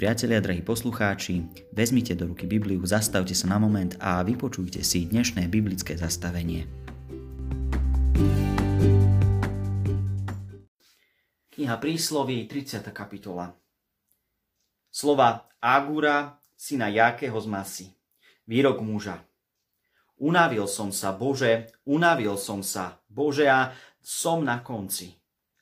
priatelia, drahí poslucháči, vezmite do ruky Bibliu, zastavte sa na moment a vypočujte si dnešné biblické zastavenie. Kniha prísloví, 30. kapitola. Slova Agura, syna Jakého z Masy. Výrok muža. Unavil som sa, Bože, unavil som sa, Bože, a som na konci.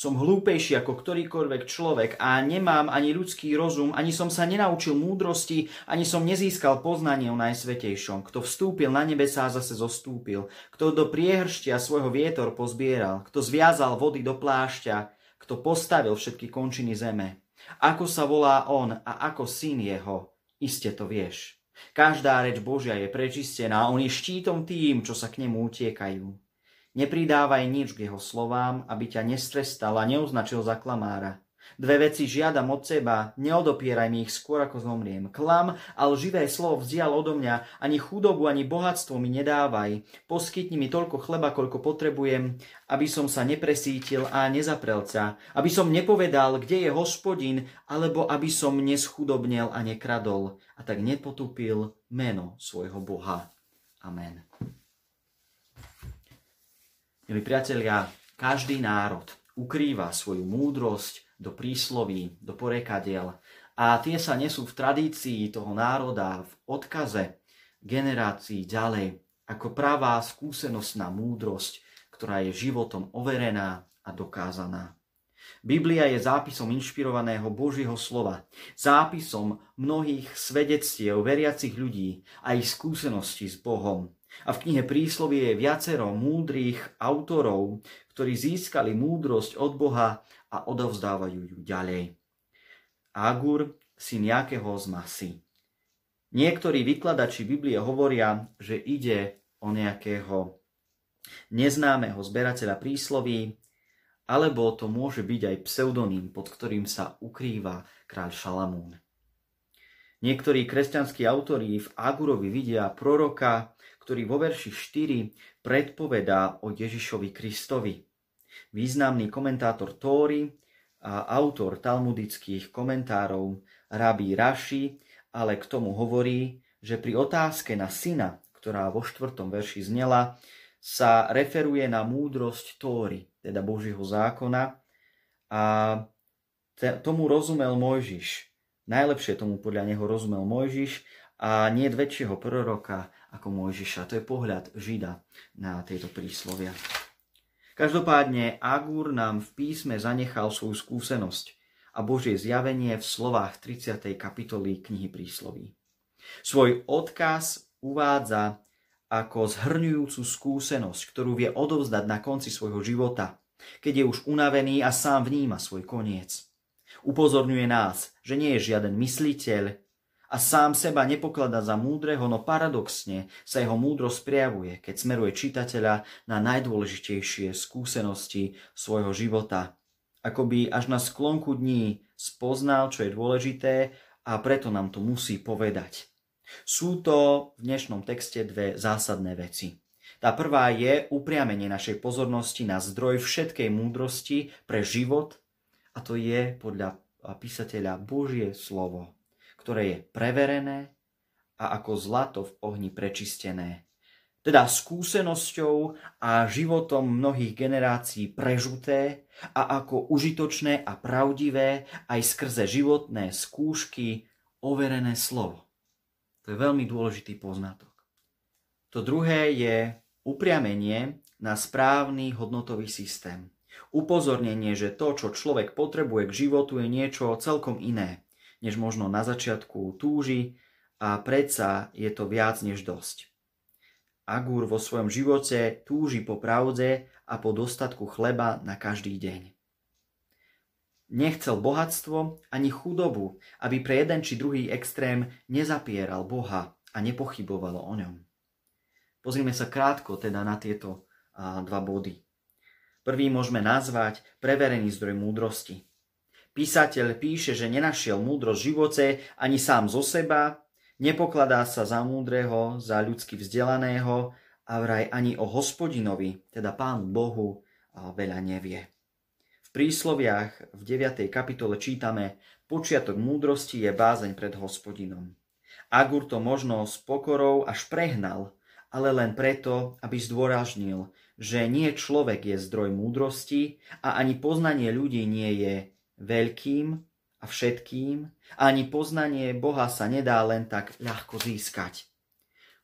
Som hlúpejší ako ktorýkoľvek človek a nemám ani ľudský rozum, ani som sa nenaučil múdrosti, ani som nezískal poznanie o Najsvetejšom. Kto vstúpil na nebesá, zase zostúpil. Kto do priehrštia svojho vietor pozbieral. Kto zviazal vody do plášťa. Kto postavil všetky končiny zeme. Ako sa volá on a ako syn jeho, iste to vieš. Každá reč Božia je prečistená, on je štítom tým, čo sa k nemu utiekajú. Nepridávaj nič k jeho slovám, aby ťa nestrestal a neoznačil za klamára. Dve veci žiadam od seba, neodopieraj mi ich skôr ako zomriem. Klam a lživé slovo vzdial odo mňa, ani chudobu, ani bohatstvo mi nedávaj. Poskytni mi toľko chleba, koľko potrebujem, aby som sa nepresítil a nezaprel sa, aby som nepovedal, kde je hospodin, alebo aby som neschudobnel a nekradol, a tak nepotupil meno svojho Boha. Amen. Milí priatelia, každý národ ukrýva svoju múdrosť do prísloví, do porekadiel a tie sa nesú v tradícii toho národa, v odkaze generácií ďalej ako pravá skúsenostná múdrosť, ktorá je životom overená a dokázaná. Biblia je zápisom inšpirovaného Božieho slova, zápisom mnohých svedectiev veriacich ľudí a ich skúseností s Bohom. A v knihe Príslovie je viacero múdrych autorov, ktorí získali múdrosť od Boha a odovzdávajú ju ďalej. Agur, syn Jakého z Masy. Niektorí vykladači Biblie hovoria, že ide o nejakého neznámeho zberateľa prísloví, alebo to môže byť aj pseudonym, pod ktorým sa ukrýva kráľ Šalamún. Niektorí kresťanskí autori v Agurovi vidia proroka, ktorý vo verši 4 predpovedá o Ježišovi Kristovi. Významný komentátor Tóry a autor talmudických komentárov Rabí Raši ale k tomu hovorí, že pri otázke na syna, ktorá vo štvrtom verši znela, sa referuje na múdrosť Tóry, teda Božieho zákona a tomu rozumel Mojžiš. Najlepšie tomu podľa neho rozumel Mojžiš a nie väčšieho proroka ako Mojžiša. To je pohľad Žida na tieto príslovia. Každopádne Agur nám v písme zanechal svoju skúsenosť a Božie zjavenie v slovách 30. kapitoly knihy prísloví. Svoj odkaz uvádza ako zhrňujúcu skúsenosť, ktorú vie odovzdať na konci svojho života, keď je už unavený a sám vníma svoj koniec. Upozorňuje nás, že nie je žiaden mysliteľ, a sám seba nepokladá za múdreho, no paradoxne sa jeho múdrosť prejavuje, keď smeruje čitateľa na najdôležitejšie skúsenosti svojho života. Akoby až na sklonku dní spoznal, čo je dôležité a preto nám to musí povedať. Sú to v dnešnom texte dve zásadné veci. Tá prvá je upriamenie našej pozornosti na zdroj všetkej múdrosti pre život a to je podľa písateľa Božie slovo ktoré je preverené a ako zlato v ohni prečistené. Teda skúsenosťou a životom mnohých generácií prežuté a ako užitočné a pravdivé aj skrze životné skúšky overené slovo. To je veľmi dôležitý poznatok. To druhé je upriamenie na správny hodnotový systém. Upozornenie, že to, čo človek potrebuje k životu, je niečo celkom iné než možno na začiatku túži a predsa je to viac než dosť. Agúr vo svojom živote túži po pravde a po dostatku chleba na každý deň. Nechcel bohatstvo ani chudobu, aby pre jeden či druhý extrém nezapieral Boha a nepochybovalo o ňom. Pozrime sa krátko teda na tieto dva body. Prvý môžeme nazvať preverený zdroj múdrosti. Písateľ píše, že nenašiel múdrosť v živote ani sám zo seba, nepokladá sa za múdreho, za ľudsky vzdelaného a vraj ani o hospodinovi, teda pánu Bohu, veľa nevie. V prísloviach v 9. kapitole čítame Počiatok múdrosti je bázeň pred hospodinom. Agur to možno s pokorou až prehnal, ale len preto, aby zdôraznil, že nie človek je zdroj múdrosti a ani poznanie ľudí nie je veľkým a všetkým, ani poznanie Boha sa nedá len tak ľahko získať.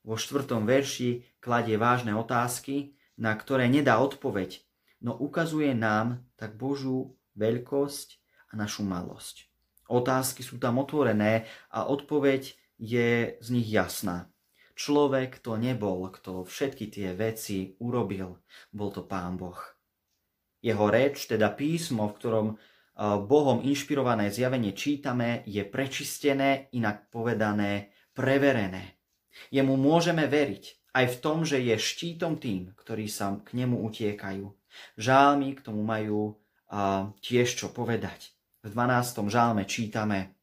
Vo štvrtom verši kladie vážne otázky, na ktoré nedá odpoveď, no ukazuje nám tak Božú veľkosť a našu malosť. Otázky sú tam otvorené a odpoveď je z nich jasná. Človek to nebol, kto všetky tie veci urobil, bol to Pán Boh. Jeho reč, teda písmo, v ktorom Bohom inšpirované zjavenie čítame, je prečistené, inak povedané, preverené. Jemu môžeme veriť aj v tom, že je štítom tým, ktorí sa k nemu utiekajú. Žálmy k tomu majú a, tiež čo povedať. V 12. žálme čítame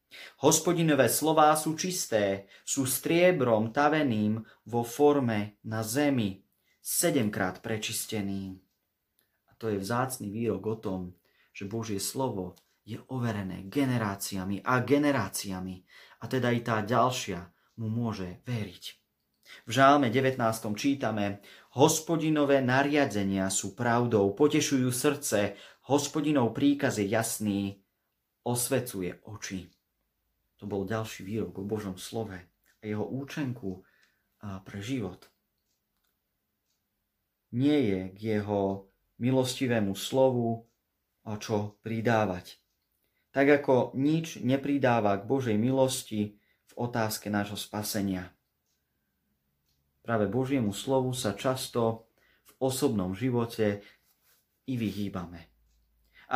Hospodinové slová sú čisté, sú striebrom taveným vo forme na zemi, sedemkrát prečistený. A to je vzácný výrok o tom, že Božie slovo je overené generáciami a generáciami a teda i tá ďalšia mu môže veriť. V žálme 19. čítame Hospodinové nariadenia sú pravdou, potešujú srdce, hospodinov príkaz je jasný, osvecuje oči. To bol ďalší výrok o Božom slove a jeho účenku pre život. Nie je k jeho milostivému slovu čo pridávať. Tak ako nič nepridáva k Božej milosti v otázke nášho spasenia práve Božiemu slovu sa často v osobnom živote i vyhýbame.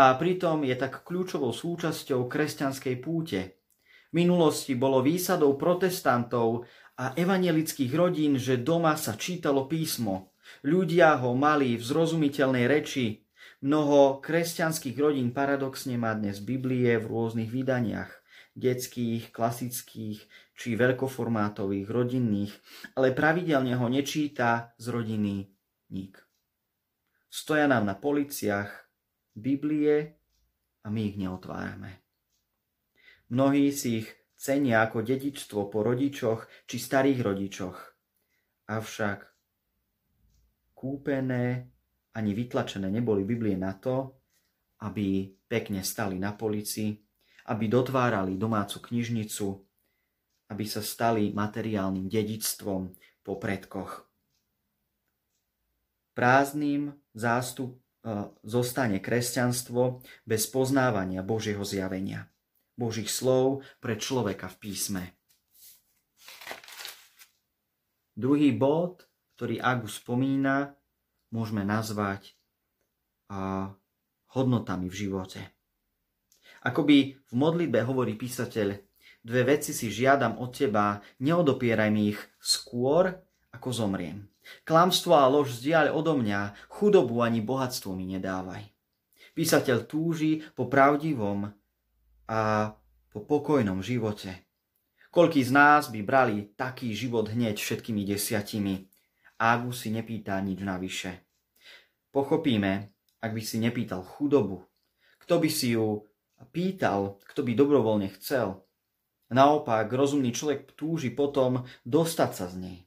A pritom je tak kľúčovou súčasťou kresťanskej púte. V minulosti bolo výsadou protestantov a evangelických rodín, že doma sa čítalo písmo. Ľudia ho mali v zrozumiteľnej reči. Mnoho kresťanských rodín paradoxne má dnes Biblie v rôznych vydaniach detských, klasických či veľkoformátových, rodinných, ale pravidelne ho nečíta z rodiny nik. Stoja nám na policiach Biblie a my ich neotvárame. Mnohí si ich cenia ako dedičstvo po rodičoch či starých rodičoch. Avšak kúpené ani vytlačené neboli Biblie na to, aby pekne stali na polici aby dotvárali domácu knižnicu, aby sa stali materiálnym dedičstvom po predkoch. Prázdnym zástup e, zostane kresťanstvo bez poznávania Božieho zjavenia, Božích slov pre človeka v písme. Druhý bod, ktorý Agus spomína, môžeme nazvať hodnotami v živote. Akoby v modlitbe hovorí písateľ, dve veci si žiadam od teba, neodopieraj mi ich skôr, ako zomriem. Klamstvo a lož vzdiaľ odo mňa, chudobu ani bohatstvo mi nedávaj. Písateľ túži po pravdivom a po pokojnom živote. Koľký z nás by brali taký život hneď všetkými desiatimi, Águ si nepýta nič navyše. Pochopíme, ak by si nepýtal chudobu, kto by si ju a pýtal, kto by dobrovoľne chcel. Naopak, rozumný človek túži potom dostať sa z nej.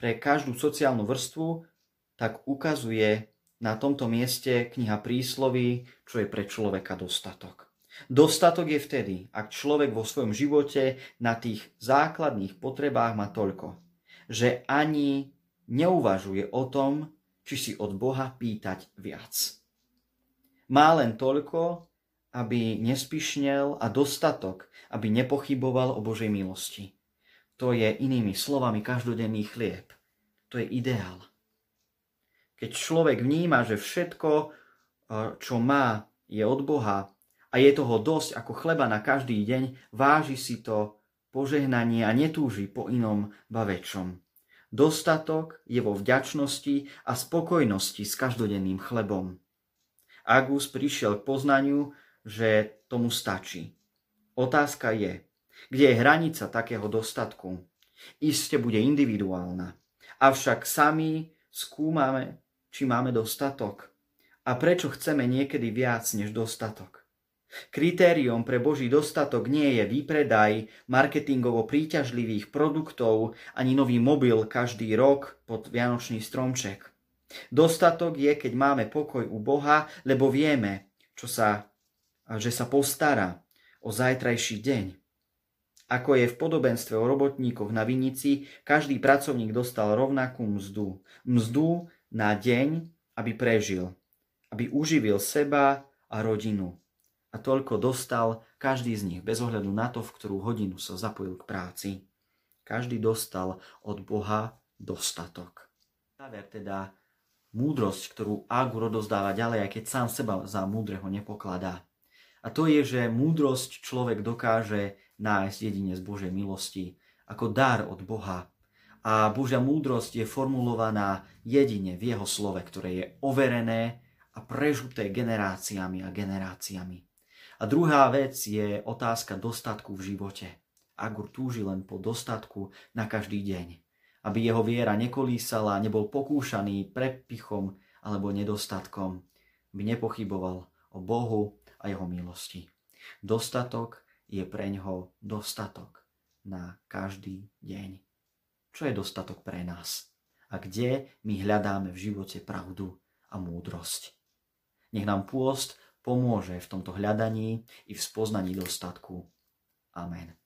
Pre každú sociálnu vrstvu tak ukazuje na tomto mieste kniha prísloví, čo je pre človeka dostatok. Dostatok je vtedy, ak človek vo svojom živote na tých základných potrebách má toľko, že ani neuvažuje o tom, či si od Boha pýtať viac. Má len toľko, aby nespišnel a dostatok, aby nepochyboval o Božej milosti. To je inými slovami každodenný chlieb. To je ideál. Keď človek vníma, že všetko, eh, čo má, je od Boha a je toho dosť ako chleba na každý deň, váži si to požehnanie a netúži po inom bavečom. Dostatok je vo vďačnosti a spokojnosti s každodenným chlebom. Agus prišiel k poznaniu, že tomu stačí. Otázka je, kde je hranica takého dostatku. Iste bude individuálna. Avšak sami skúmame, či máme dostatok. A prečo chceme niekedy viac než dostatok? Kritériom pre Boží dostatok nie je výpredaj marketingovo príťažlivých produktov ani nový mobil každý rok pod Vianočný stromček. Dostatok je, keď máme pokoj u Boha, lebo vieme, čo sa, že sa postará o zajtrajší deň. Ako je v podobenstve o robotníkoch na vinici, každý pracovník dostal rovnakú mzdu. Mzdu na deň, aby prežil, aby uživil seba a rodinu. A toľko dostal každý z nich, bez ohľadu na to, v ktorú hodinu sa zapojil k práci. Každý dostal od Boha dostatok. Záver teda múdrosť, ktorú Agur odozdáva ďalej, aj keď sám seba za múdreho nepokladá. A to je, že múdrosť človek dokáže nájsť jedine z Božej milosti, ako dar od Boha. A Božia múdrosť je formulovaná jedine v jeho slove, ktoré je overené a prežuté generáciami a generáciami. A druhá vec je otázka dostatku v živote. Agur túži len po dostatku na každý deň. Aby jeho viera nekolísala, nebol pokúšaný prepichom alebo nedostatkom. By nepochyboval o Bohu a jeho milosti. Dostatok je pre ňoho dostatok na každý deň. Čo je dostatok pre nás? A kde my hľadáme v živote pravdu a múdrosť? Nech nám pôst pomôže v tomto hľadaní i v spoznaní dostatku. Amen.